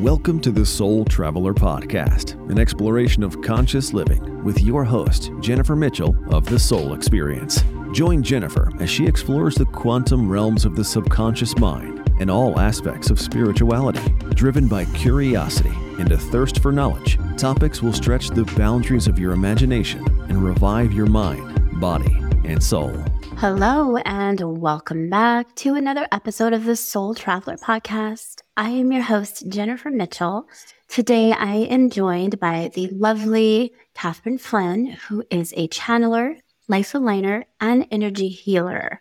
Welcome to the Soul Traveler Podcast, an exploration of conscious living with your host, Jennifer Mitchell of The Soul Experience. Join Jennifer as she explores the quantum realms of the subconscious mind and all aspects of spirituality. Driven by curiosity and a thirst for knowledge, topics will stretch the boundaries of your imagination and revive your mind, body, and soul. Hello, and welcome back to another episode of the Soul Traveler Podcast. I am your host, Jennifer Mitchell. Today, I am joined by the lovely Katherine Flynn, who is a channeler, life aligner, and energy healer.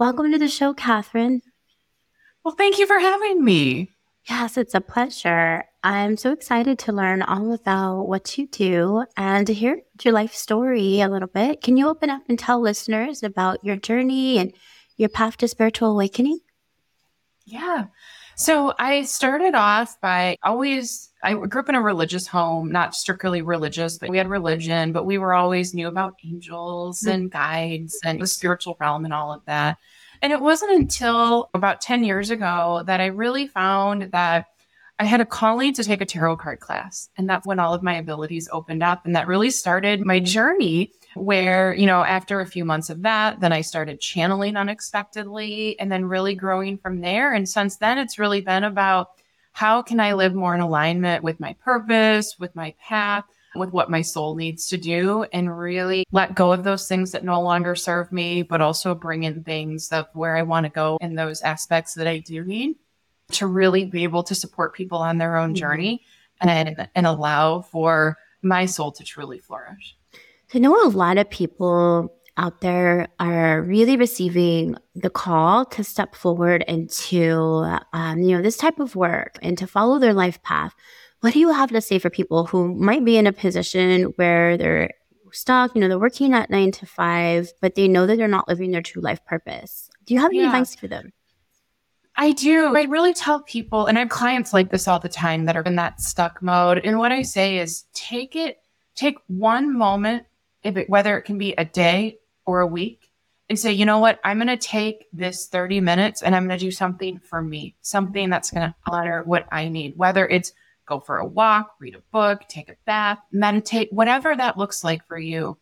Welcome to the show, Katherine. Well, thank you for having me. Yes, it's a pleasure. I'm so excited to learn all about what you do and to hear your life story a little bit. Can you open up and tell listeners about your journey and your path to spiritual awakening? Yeah. So I started off by always, I grew up in a religious home, not strictly religious, but we had religion, but we were always knew about angels mm-hmm. and guides and the spiritual realm and all of that. And it wasn't until about 10 years ago that I really found that I had a calling to take a tarot card class. And that's when all of my abilities opened up. And that really started my journey where, you know, after a few months of that, then I started channeling unexpectedly and then really growing from there. And since then, it's really been about how can I live more in alignment with my purpose, with my path, with what my soul needs to do and really let go of those things that no longer serve me, but also bring in things of where I want to go in those aspects that I do need to really be able to support people on their own mm-hmm. journey and, and allow for my soul to truly flourish. I know a lot of people out there are really receiving the call to step forward into um, you know this type of work and to follow their life path what do you have to say for people who might be in a position where they're stuck, you know, they're working at nine to five, but they know that they're not living their true life purpose? Do you have any yeah. advice for them? I do. I really tell people, and I have clients like this all the time that are in that stuck mode. And what I say is take it, take one moment, if it, whether it can be a day or a week, and say, you know what, I'm going to take this 30 minutes and I'm going to do something for me, something that's going to honor what I need, whether it's go for a walk, read a book, take a bath, meditate, whatever that looks like for you.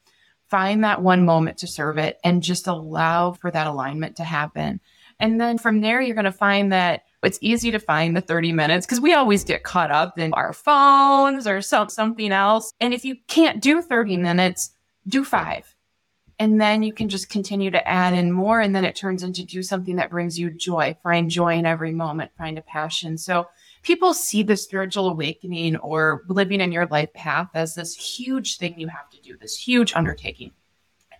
Find that one moment to serve it and just allow for that alignment to happen. And then from there, you're going to find that it's easy to find the 30 minutes because we always get caught up in our phones or some, something else. And if you can't do 30 minutes, do five. And then you can just continue to add in more. And then it turns into do something that brings you joy. Find joy in every moment, find a passion. So people see the spiritual awakening or living in your life path as this huge thing you have to do, this huge undertaking.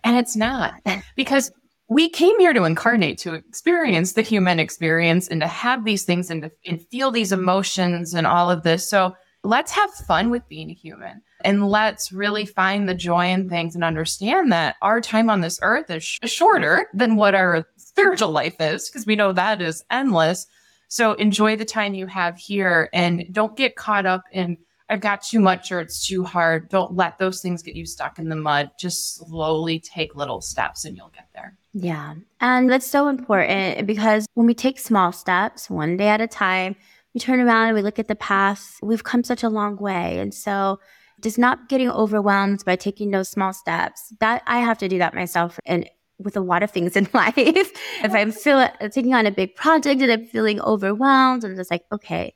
And it's not because we came here to incarnate, to experience the human experience and to have these things and to and feel these emotions and all of this. So let's have fun with being human and let's really find the joy in things and understand that our time on this earth is sh- shorter than what our spiritual life is because we know that is endless. So enjoy the time you have here and don't get caught up in, I've got too much or it's too hard. Don't let those things get you stuck in the mud. Just slowly take little steps and you'll get there. Yeah. And that's so important because when we take small steps, one day at a time, we turn around and we look at the path, we've come such a long way. And so just not getting overwhelmed by taking those small steps. That I have to do that myself. And with a lot of things in life. if I'm feeling uh, taking on a big project and I'm feeling overwhelmed, I'm just like, okay,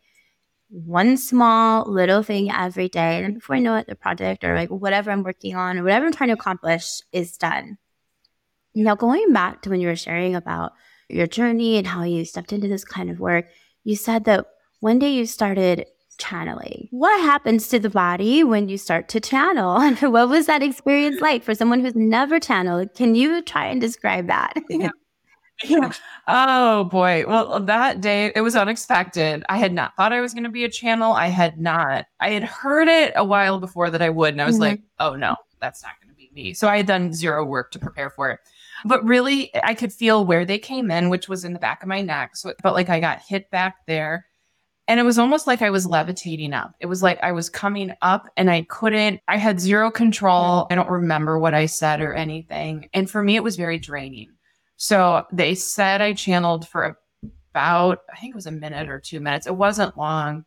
one small little thing every day. And before I know it, the project or like whatever I'm working on or whatever I'm trying to accomplish is done. Now, going back to when you were sharing about your journey and how you stepped into this kind of work, you said that one day you started channeling. What happens to the body when you start to channel? what was that experience like for someone who's never channeled? Can you try and describe that? yeah. yeah. Oh boy. Well, that day it was unexpected. I had not thought I was going to be a channel. I had not. I had heard it a while before that I would, and I was mm-hmm. like, "Oh no, that's not going to be me." So I had done zero work to prepare for it. But really, I could feel where they came in, which was in the back of my neck. So it felt like I got hit back there. And it was almost like I was levitating up. It was like I was coming up and I couldn't, I had zero control. I don't remember what I said or anything. And for me, it was very draining. So they said I channeled for about, I think it was a minute or two minutes. It wasn't long.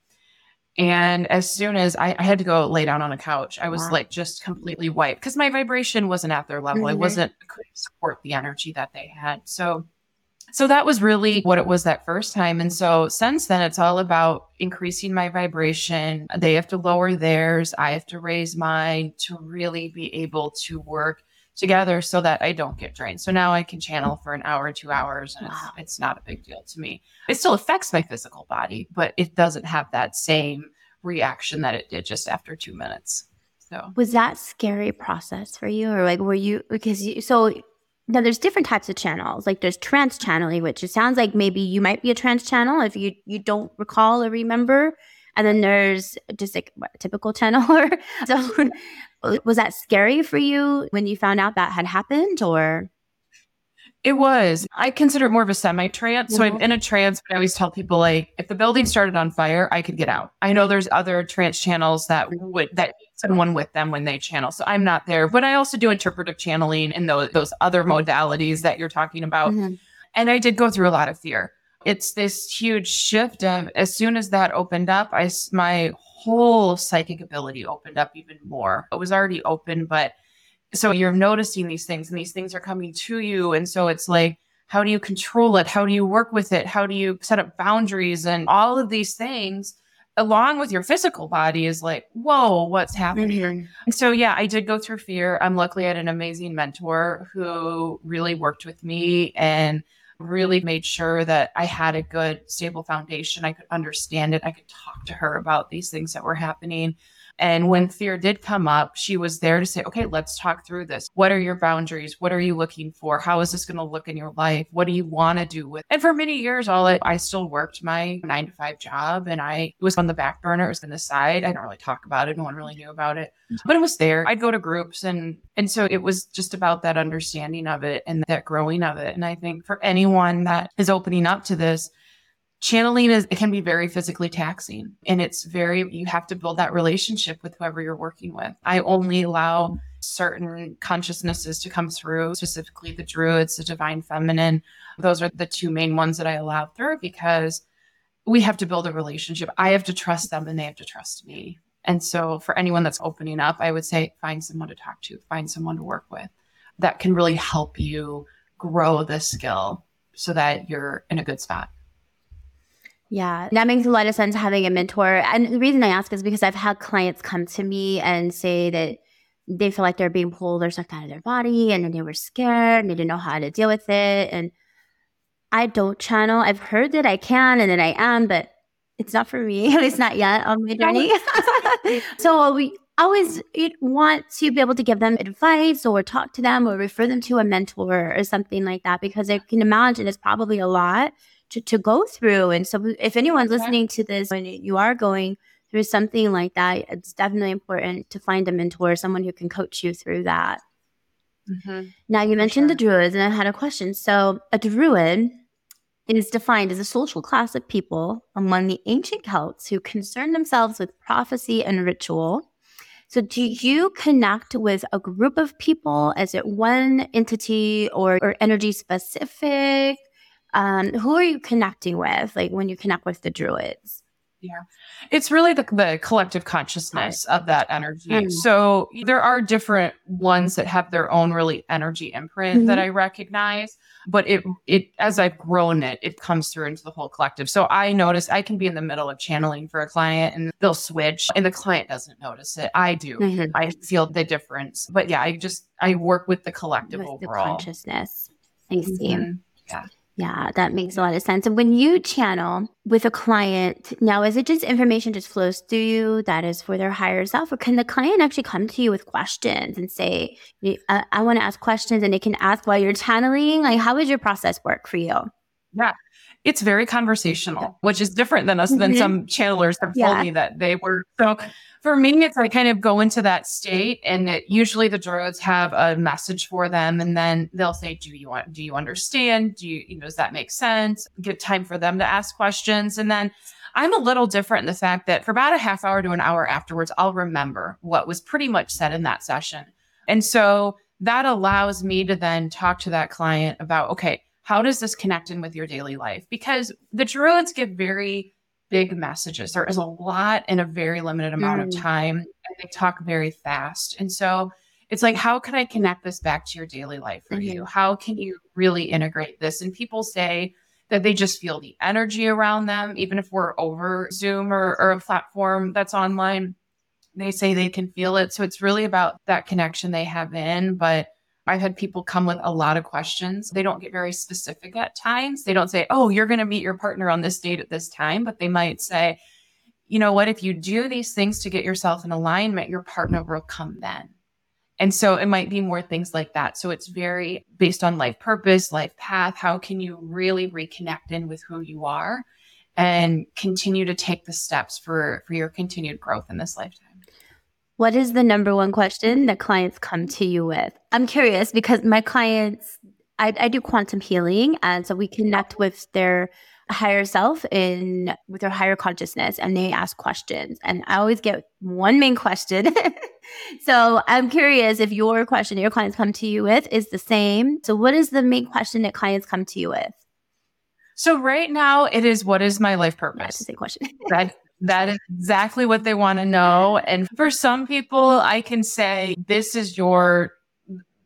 And as soon as I, I, had to go lay down on a couch, I was Wow. like just completely wiped because my vibration wasn't at their level. I Mhm. wasn't I couldn't support the energy that they had. So so that was really what it was that first time. And so since then it's all about increasing my vibration. They have to lower theirs. I have to raise mine to really be able to work together so that I don't get drained. So now I can channel for an hour, two hours, and it's, it's not a big deal to me. It still affects my physical body, but it doesn't have that same reaction that it did just after two minutes. So Was that scary process for you, or like were you because you so now there's different types of channels. Like there's trance channeling, which it sounds like maybe you might be a trance channel if you you don't recall or remember, and then there's just like what, a typical channeler. so was that scary for you when you found out that had happened, or It was. I consider it more of a semi trance. So I'm Mhm. in a trance, but I always tell people like if the building started on fire, I could get out. I know there's other trance channels that would that someone with them when they channel. So I'm not there. But I also do interpretive channeling and those those other modalities that you're talking about. Mhm. And I did go through a lot of fear. It's this huge shift of as soon as that opened up, I my whole psychic ability opened up even more. It was already open, but so you're noticing these things and these things are coming to you and so it's like how do you control it how do you work with it how do you set up boundaries and all of these things along with your physical body is like whoa what's happening? Mm-hmm. So yeah i did go through fear. I'm luckily I had an amazing mentor who really worked with me and really made sure that i had a good stable foundation. I could understand it. I could talk to her about these things that were happening and when fear did come up, she was there to say, okay, let's talk through this. What are your boundaries? What are you looking for? How is this going to look in your life? What do you want to do with? And for many years, all it, I still worked my nine to five job and I was on the back burner. It was on the side. I didn't really talk about it. No one really knew about it, mm-hmm. but it was there. I'd go to groups and, and so it was just about that understanding of it and that growing of it. And I think for anyone that is opening up to this, channeling is it can be very physically taxing and it's very you have to build that relationship with whoever you're working with. I only allow certain consciousnesses to come through specifically the druids the divine feminine. Those are the two main ones that i allow through because we have to build a relationship. I have to trust them and they have to trust me. And so for anyone that's opening up i would say find someone to talk to find someone to work with that can really help you grow this skill so that you're in a good spot Yeah, that makes a lot of sense having a mentor. And the reason I ask is because I've had clients come to me and say that they feel like they're being pulled or sucked out of their body and then they were scared and they didn't know how to deal with it. And I don't channel. I've heard that I can and that I am, but it's not for me. At least not yet on my journey. so we always want to be able to give them advice or talk to them or refer them to a mentor or something like that because I can imagine it's probably a lot to, to go through. And so if anyone's Okay. listening to this and you are going through something like that, it's definitely important to find a mentor, someone who can coach you through that. Mm-hmm. Now you mentioned the druids, and I had a question. So a druid is defined as a social class of people among the ancient Celts who concern themselves with prophecy and ritual. So do you connect with a group of people? Is it one entity or, or energy specific? Um, who are you connecting with? Like when you connect with the druids? Yeah. It's really the, the collective consciousness of that energy. Mm. So there are different ones that have their own really energy imprint that Mhm. I recognize, but it it as I've grown it, it comes through into the whole collective. So I notice I can be in the middle of channeling for a client and they'll switch and the client doesn't notice it. I do. Mhm. I feel the difference. But yeah, I just I work with the collective With the overall. consciousness. I see. Mhm. Yeah, that makes a lot of sense. And when you channel with a client, now is it just information just flows through you that is for their higher self, or can the client actually come to you with questions and say, "I, I want to ask questions," and they can ask while you're channeling? Like, how does your process work for you? Yeah, it's very conversational, which is different than us than Mhm. some channelers have Yeah. told me that they were. So for me, it's I kind of go into that state, and it, usually the druids have a message for them, and then they'll say, "Do you want? Do you understand? Do you, you know, does that make sense?" Give time for them to ask questions, and then. I'm a little different in the fact that for about a half hour to an hour afterwards, I'll remember what was pretty much said in that session. And so that allows me to then talk to that client about, okay, how does this connect in with your daily life? Because the druids give very big messages. There is a lot in a very limited amount mm. of time. And they talk very fast. And so it's like, how can I connect this back to your daily life for mm-hmm. you? How can you really integrate this? And people say that they just feel the energy around them, even if we're over Zoom or, or a platform that's online. They say they can feel it. So it's really about that connection they have in. But I've had people come with a lot of questions. They don't get very specific at times. They don't say, oh, you're going to meet your partner on this date at this time, but they might say, you know what, if you do these things to get yourself in alignment, your partner will come then. And so it might be more things like that. So it's very based on life purpose, life path. How can you really reconnect in with who you are and continue to take the steps for, for your continued growth in this lifetime? What is the number one question that clients come to you with? I'm curious because my clients, I, I do quantum healing, and so we connect with their higher self in with their higher consciousness and they ask questions. And i always get one main question. So i'm curious if your question your clients come to you with is the same. So what is the main question that clients come to you with? So right now it is what is my life purpose? That's the same question. That that is exactly what they want to know. And for some people, I can say, this is your,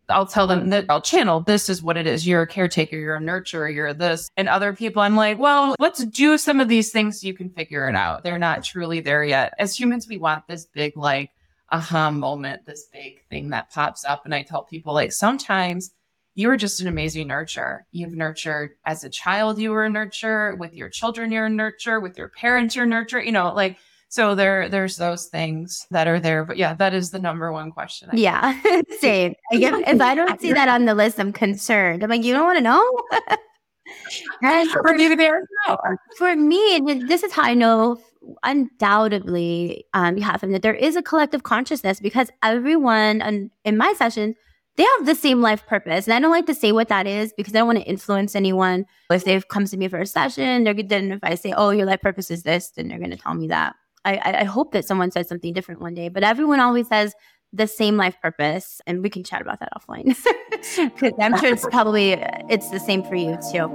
I'll tell them that I'll channel, this is what it is. You're a caretaker, you're a nurturer, you're this. And other people, I'm like, well, let's do some of these things so you can figure it out. They're not truly there yet. As humans, we want this big, like, aha moment, this big thing that pops up. And I tell people, like, sometimes you were just an amazing nurturer. You've nurtured as a child, you were a nurturer with your children, you're a nurturer with your parents, you're a nurturer, you know, like, so there, there's those things that are there. But yeah, that is the number one question. I yeah. Same. if I don't see that on the list, I'm concerned. I'm like, you don't want to know? and for, me, there, no. for me, this is how I know undoubtedly on behalf of that there is a collective consciousness because everyone in my session they have the same life purpose. And I don't like to say what that is because I don't want to influence anyone. If they've come to me for a session, they're then if I say, "Oh, your life purpose is this," then they're going to tell me that. I, I hope that someone says something different one day, but everyone always says the same life purpose, and we can chat about that offline because I'm sure it's probably it's the same for you too.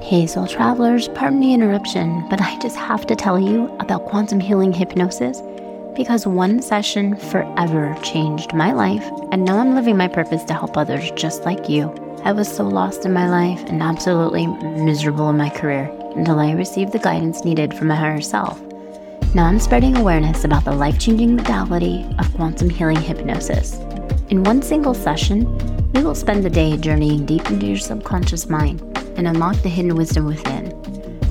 Hey, soul travelers, pardon the interruption, but I just have to tell you about quantum healing hypnosis because one session forever changed my life, and now I'm living my purpose to help others just like you. I was so lost in my life and absolutely miserable in my career until I received the guidance needed from my higher self. Now I'm spreading awareness about the life changing modality of quantum healing hypnosis. In one single session, we will spend the day journeying deep into your subconscious mind and unlock the hidden wisdom within.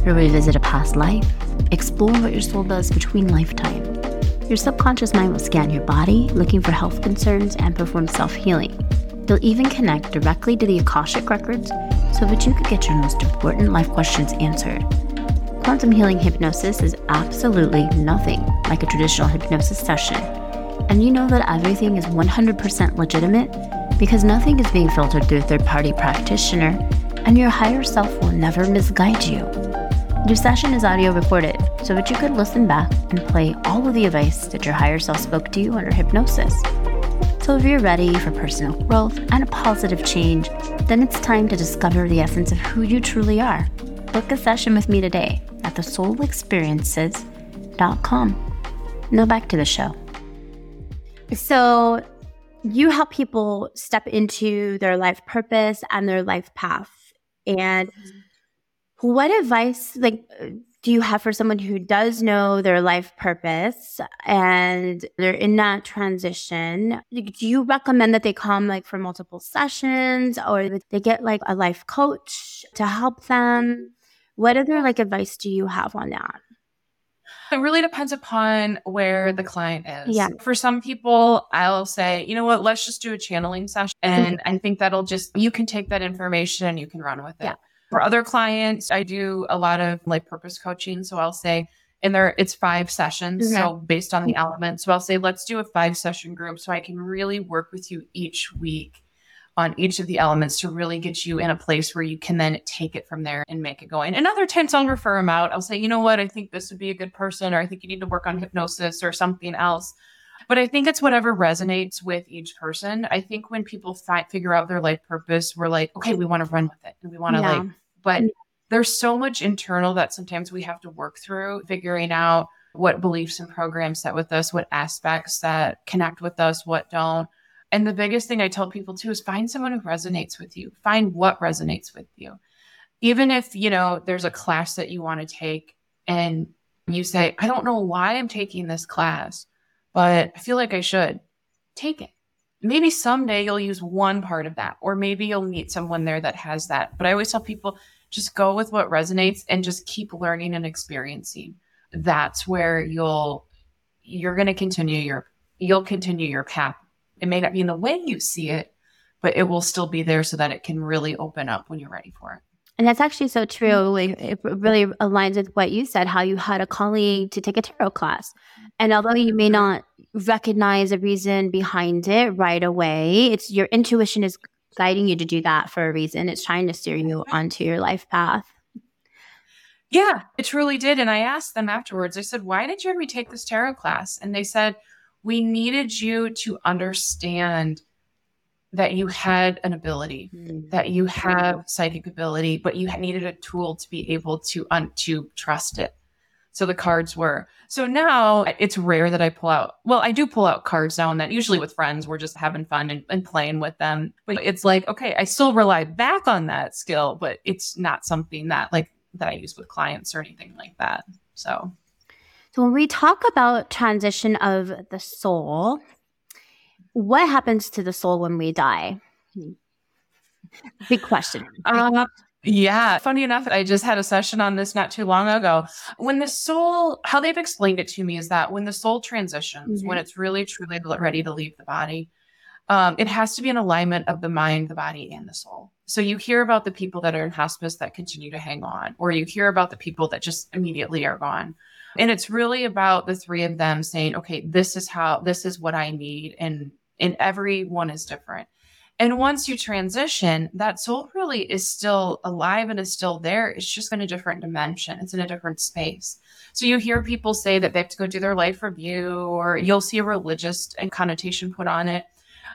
We'll revisit a past life, explore what your soul does between lifetimes your subconscious mind will scan your body, looking for health concerns, and perform self healing. They'll even connect directly to the Akashic records so that you could get your most important life questions answered. Quantum healing hypnosis is absolutely nothing like a traditional hypnosis session. And you know that everything is 100% legitimate because nothing is being filtered through a third party practitioner, and your higher self will never misguide you. Your session is audio recorded so that you could listen back and play all of the advice that your higher self spoke to you under hypnosis. So, if you're ready for personal growth and a positive change, then it's time to discover the essence of who you truly are. Book a session with me today at thesoulexperiences.com. Now, back to the show. So, you help people step into their life purpose and their life path. And what advice, like, do you have for someone who does know their life purpose and they're in that transition? Do you recommend that they come like for multiple sessions or they get like a life coach to help them? What other like advice do you have on that? It really depends upon where the client is. Yeah. For some people, I'll say, you know what, let's just do a channeling session. Mm-hmm. And I think that'll just, you can take that information and you can run with it. Yeah. For other clients, I do a lot of like purpose coaching. So I'll say, and there it's five sessions. Okay. So mm-hmm. based on the elements. So I'll say, let's do a five session group so I can really work with you each week on each of the elements to really get you in a place where you can then take it from there and make it going. And other times I'll refer them out. I'll say, you know what, I think this would be a good person, or I think you need to work on hypnosis or something else. But I think it's whatever resonates with each person. I think when people fi- figure out their life purpose, we're like, okay, we want to run with it and we want to yeah. like, but mm-hmm. there's so much internal that sometimes we have to work through figuring out what beliefs and programs set with us, what aspects that connect with us, what don't. And the biggest thing I tell people too is find someone who resonates with you. Find what resonates with you. Even if, you know, there's a class that you want to take and you say, I don't know why I'm taking this class, but I feel like I should take it. Maybe someday you'll use one part of that, or maybe you'll meet someone there that has that. But I always tell people just go with what resonates and just keep learning and experiencing. That's where you'll you're going to continue your you'll continue your path. It may not be in the way you see it, but it will still be there so that it can really open up when you're ready for it. And that's actually so true. Mm-hmm. Like It really aligns with what you said, how you had a colleague to take a tarot class. And although you may not recognize a reason behind it right away, it's your intuition is guiding you to do that for a reason. It's trying to steer you mm-hmm. onto your life path. Yeah, it truly did. And I asked them afterwards, I said, why did you have me take this tarot class? And they said, we needed you to understand that you had an ability, mm-hmm. that you have psychic ability, but you needed a tool to be able to un- to trust it. So the cards were. So now it's rare that I pull out. Well, I do pull out cards now and then. Usually with friends, we're just having fun and, and playing with them. But it's like, okay, I still rely back on that skill, but it's not something that like that I use with clients or anything like that. So so when we talk about transition of the soul, what happens to the soul when we die? Big question. Uh, yeah. Funny enough, I just had a session on this not too long ago. When the soul, how they've explained it to me is that when the soul transitions, mm-hmm. when it's really truly ready to leave the body, um, it has to be an alignment of the mind, the body, and the soul. So you hear about the people that are in hospice that continue to hang on, or you hear about the people that just immediately are gone. And it's really about the three of them saying, okay, this is how, this is what I need. And and everyone is different. And once you transition, that soul really is still alive and is still there. It's just in a different dimension. It's in a different space. So you hear people say that they have to go do their life review, or you'll see a religious connotation put on it.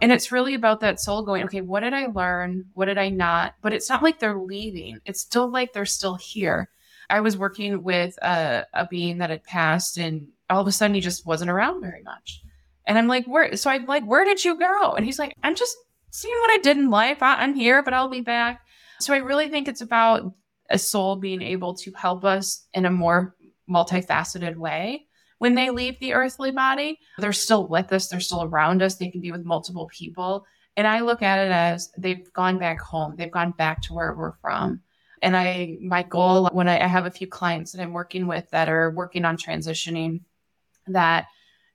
And it's really about that soul going, okay, what did I learn? What did I not? But it's not like they're leaving. It's still like they're still here. I was working with a, a being that had passed, and all of a sudden he just wasn't around very much. And I'm like, where? So I'm like, where did you go? And he's like, I'm just seeing what I did in life. I'm here, but I'll be back. So I really think it's about a soul being able to help us in a more multifaceted way. When they leave the earthly body, they're still with us, they're still around us, they can be with multiple people. And I look at it as they've gone back home, they've gone back to where we're from. And I, my goal when I, I have a few clients that I'm working with that are working on transitioning, that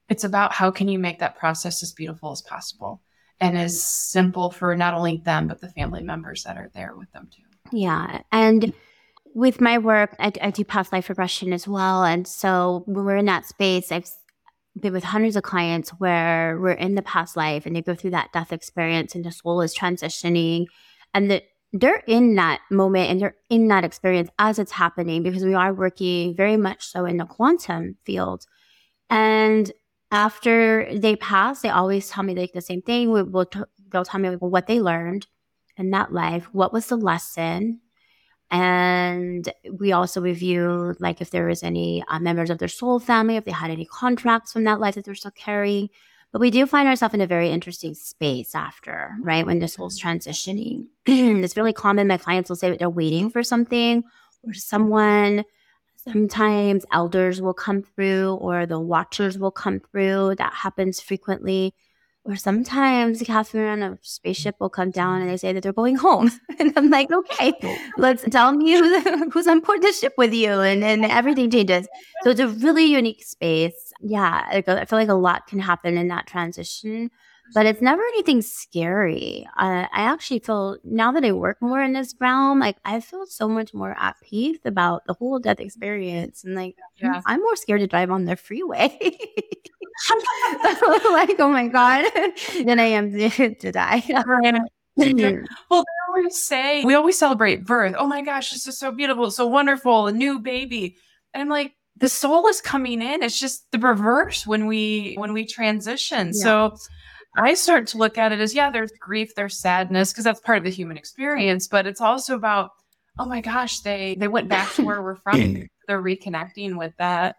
it's about how can you make that process as beautiful as possible and as simple for not only them but the family members that are there with them too. Yeah. And with my work I, I do past life regression as well. And so when we're in that space i've been with hundreds of clients where we're in the past life and they go through that death experience and the soul is transitioning. And the, they're in that moment and they're in that experience as it's happening because we are working very much so in the quantum field. And after they pass, they always tell me like the same thing. We, will t- they'll tell me like, what they learned in that life, what was the lesson, and we also review like if there was any uh, members of their soul family, if they had any contracts from that life that they're still carrying. But we do find ourselves in a very interesting space after, right? When the soul's transitioning. it's really common. My clients will say that they're waiting for something or someone Sometimes elders will come through or the watchers will come through. That happens frequently. Or sometimes Katherine a spaceship will come down and they say that they're going home. and I'm like, okay, let's tell me who's, who's on board the ship with you. And, and everything changes. So it's a really unique space. Yeah, I feel like a lot can happen in that transition but it's never anything scary. Uh, I actually feel now that I work more in this realm, like I feel so much more at peace about the whole death experience, and like yeah. I'm more scared to drive on the freeway. like oh my god, than I am to, to die. well, they always say we always celebrate birth. Oh my gosh, this is so beautiful, so wonderful, a new baby, and I'm like the soul is coming in. It's just the reverse when we when we transition. Yeah. So I start to look at it as yeah, there's grief, there's sadness, because that's part of the human experience, but it's also about oh my gosh, they they went back to where we're from. They're reconnecting with that.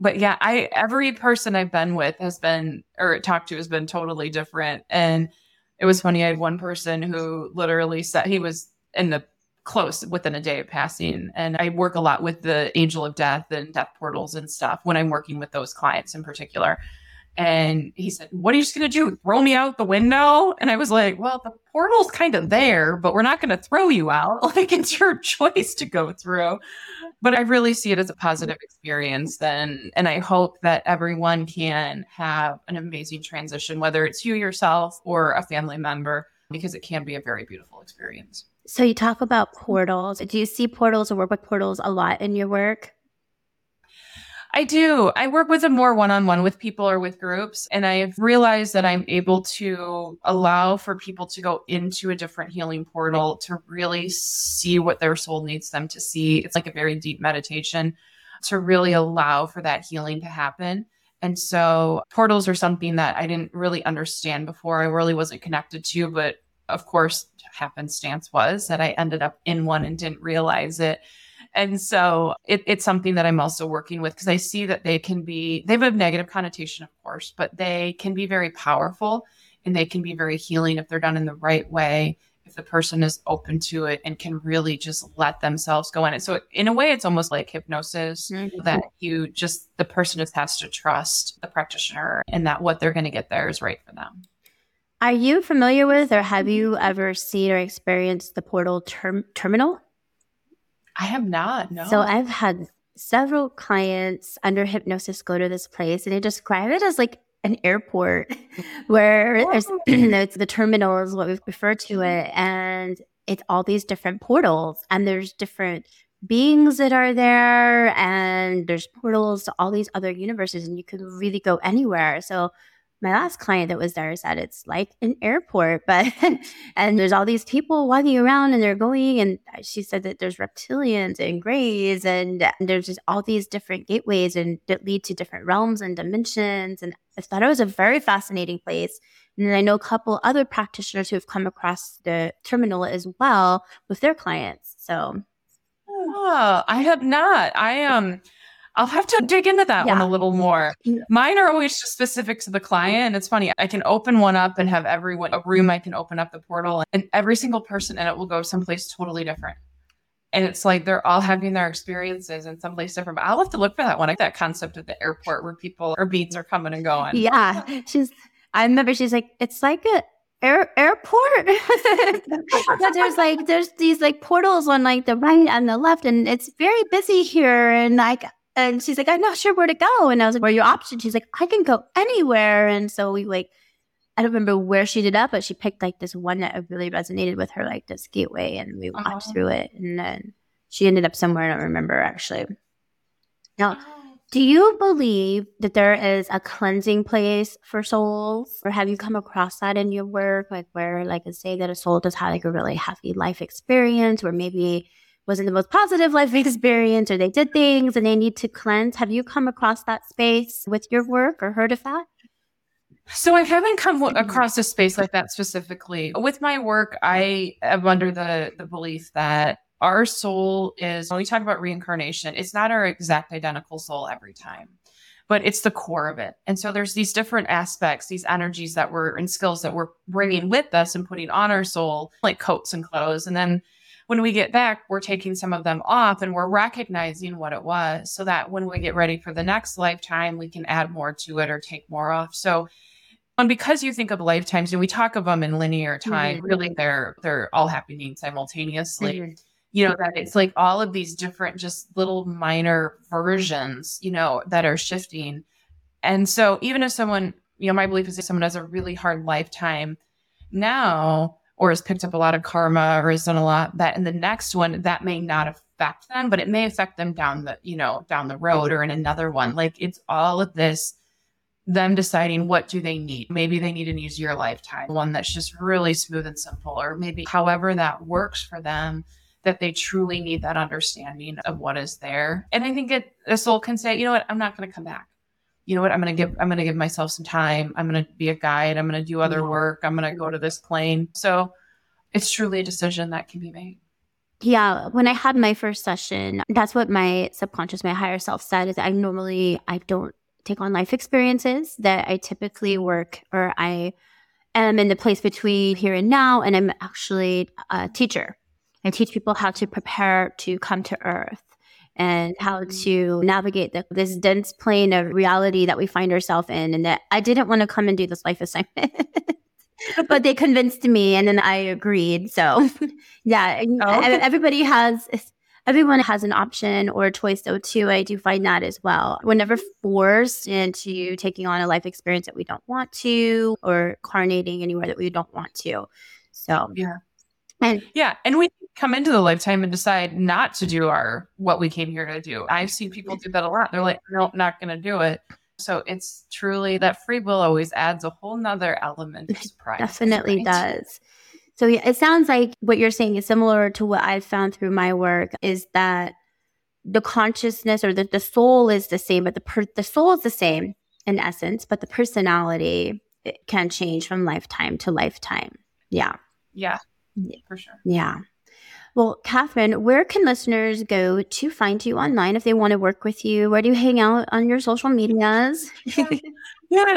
But yeah, I every person I've been with has been or talked to has been totally different. And it was funny. I had one person who literally said he was in the close within a day of passing. And I work a lot with the angel of death and death portals and stuff when I'm working with those clients in particular. And he said, What are you just going to do? Throw me out the window? And I was like, Well, the portal's kind of there, but we're not going to throw you out. Like, it's your choice to go through. But I really see it as a positive experience then. And I hope that everyone can have an amazing transition, whether it's you yourself or a family member, because it can be a very beautiful experience. So, you talk about portals. Do you see portals or work with portals a lot in your work? I do. I work with them more one on one with people or with groups. And I've realized that I'm able to allow for people to go into a different healing portal to really see what their soul needs them to see. It's like a very deep meditation to really allow for that healing to happen. And so portals are something that I didn't really understand before. I really wasn't connected to, but of course, happenstance was that I ended up in one and didn't realize it. And so it, it's something that I'm also working with because I see that they can be, they have a negative connotation, of course, but they can be very powerful and they can be very healing if they're done in the right way. If the person is open to it and can really just let themselves go in it. So, in a way, it's almost like hypnosis mm-hmm. that you just, the person just has to trust the practitioner and that what they're going to get there is right for them. Are you familiar with or have you ever seen or experienced the portal term- terminal? I have not. No. So I've had several clients under hypnosis go to this place and they describe it as like an airport where oh. there's it's the terminal is what we refer to mm-hmm. it and it's all these different portals and there's different beings that are there and there's portals to all these other universes and you can really go anywhere so my last client that was there said it's like an airport, but and there's all these people walking around and they're going and she said that there's reptilians and greys and, there's just all these different gateways and that lead to different realms and dimensions. And I thought it was a very fascinating place. And I know a couple other practitioners who have come across the terminal as well with their clients. So Oh, I have not. I um I'll have to dig into that yeah. one a little more. Mine are always just specific to the client. It's funny. I can open one up and have everyone a room I can open up the portal and every single person in it will go someplace totally different. And it's like they're all having their experiences in someplace different. But I'll have to look for that one. Like that concept of the airport where people or beings are coming and going. Yeah. She's I remember she's like, it's like a air airport. but there's like there's these like portals on like the right and the left, and it's very busy here. And like and she's like, I'm not sure where to go. And I was like, Where are your options? She's like, I can go anywhere. And so we like, I don't remember where she did that, but she picked like this one that really resonated with her, like this gateway, and we walked uh-huh. through it. And then she ended up somewhere I don't remember actually. Now, do you believe that there is a cleansing place for souls? Or have you come across that in your work? Like where like say that a soul just had like a really happy life experience where maybe wasn't the most positive life experience or they did things and they need to cleanse. Have you come across that space with your work or heard of that? So I haven't come mm-hmm. across a space like that specifically. With my work, I am under the the belief that our soul is when we talk about reincarnation, it's not our exact identical soul every time. But it's the core of it. And so there's these different aspects, these energies that we're and skills that we're bringing with us and putting on our soul, like coats and clothes. And then when we get back, we're taking some of them off and we're recognizing what it was so that when we get ready for the next lifetime, we can add more to it or take more off. So, and because you think of lifetimes and we talk of them in linear time, mm-hmm. really they're they're all happening simultaneously. Mm-hmm. You know, that it's like all of these different just little minor versions, you know, that are shifting. And so even if someone, you know, my belief is if someone has a really hard lifetime now, or has picked up a lot of karma or has done a lot that in the next one that may not affect them but it may affect them down the you know down the road or in another one. Like it's all of this them deciding what do they need. Maybe they need an easier lifetime one that's just really smooth and simple or maybe however that works for them that they truly need that understanding of what is there. And i think it a soul can say you know what? I'm not going to come back you know what i'm going to give i'm going to give myself some time. I'm going to be a guide. I'm going to do other work. I'm going to go to this plane. So it's truly a decision that can be made. Yeah, when I had my first session, that's what my subconscious, my higher self said is I normally I don't take on life experiences that I typically work or I am in the place between here and now and I'm actually a teacher. I teach people how to prepare to come to earth and how mm-hmm. to navigate the, this dense plane of reality that we find ourselves in and that I didn't want to come and do this life assignment. but they convinced me and then I agreed. So, yeah, oh. everybody has everyone has an option or a choice though too. I do find that as well. We're never forced into taking on a life experience that we don't want to or carnating anywhere that we don't want to. So, yeah. And yeah, and we come into the lifetime and decide not to do our what we came here to do. I've seen people do that a lot. They're like, no, not going to do it. So it's truly that free will always adds a whole nother element of surprise. Definitely right? does. So yeah, it sounds like what you're saying is similar to what I've found through my work is that the consciousness or the, the soul is the same, but the per, the soul is the same in essence, but the personality can change from lifetime to lifetime. Yeah. Yeah. For sure. Yeah. Well, Katherine, where can listeners go to find you online if they want to work with you? Where do you hang out on your social medias? Yeah,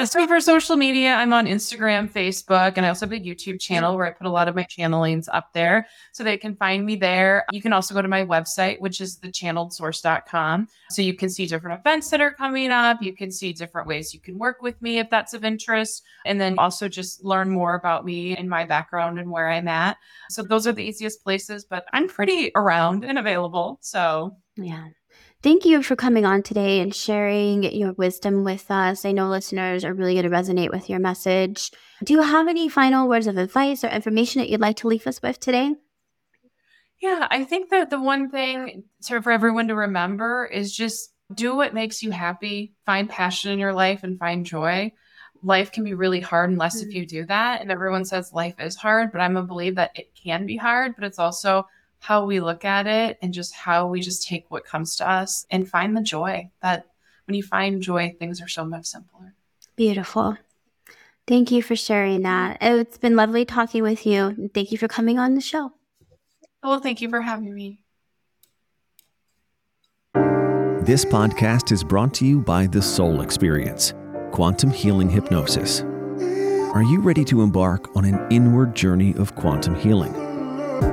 so for social media, I'm on Instagram, Facebook, and I also have a YouTube channel where I put a lot of my channelings up there so they can find me there. You can also go to my website, which is thechanneledsource.com. So you can see different events that are coming up. You can see different ways you can work with me if that's of interest. And then also just learn more about me and my background and where I'm at. So those are the easiest places, but I'm pretty around and available. So yeah. Thank you for coming on today and sharing your wisdom with us. I know listeners are really going to resonate with your message. Do you have any final words of advice or information that you'd like to leave us with today? Yeah, I think that the one thing to, for everyone to remember is just do what makes you happy, find passion in your life, and find joy. Life can be really hard unless mm-hmm. if you do that. And everyone says life is hard, but I'm a believe that it can be hard, but it's also how we look at it and just how we just take what comes to us and find the joy that when you find joy, things are so much simpler. Beautiful. Thank you for sharing that. It's been lovely talking with you. Thank you for coming on the show. Well, thank you for having me. This podcast is brought to you by The Soul Experience, Quantum Healing Hypnosis. Are you ready to embark on an inward journey of quantum healing?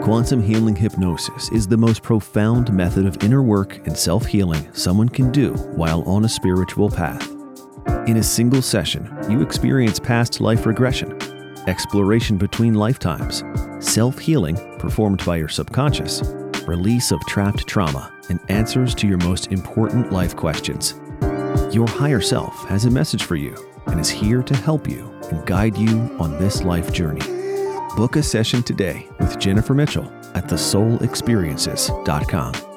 Quantum healing hypnosis is the most profound method of inner work and self healing someone can do while on a spiritual path. In a single session, you experience past life regression, exploration between lifetimes, self healing performed by your subconscious, release of trapped trauma, and answers to your most important life questions. Your higher self has a message for you and is here to help you and guide you on this life journey. Book a session today with Jennifer Mitchell at thesoulexperiences.com.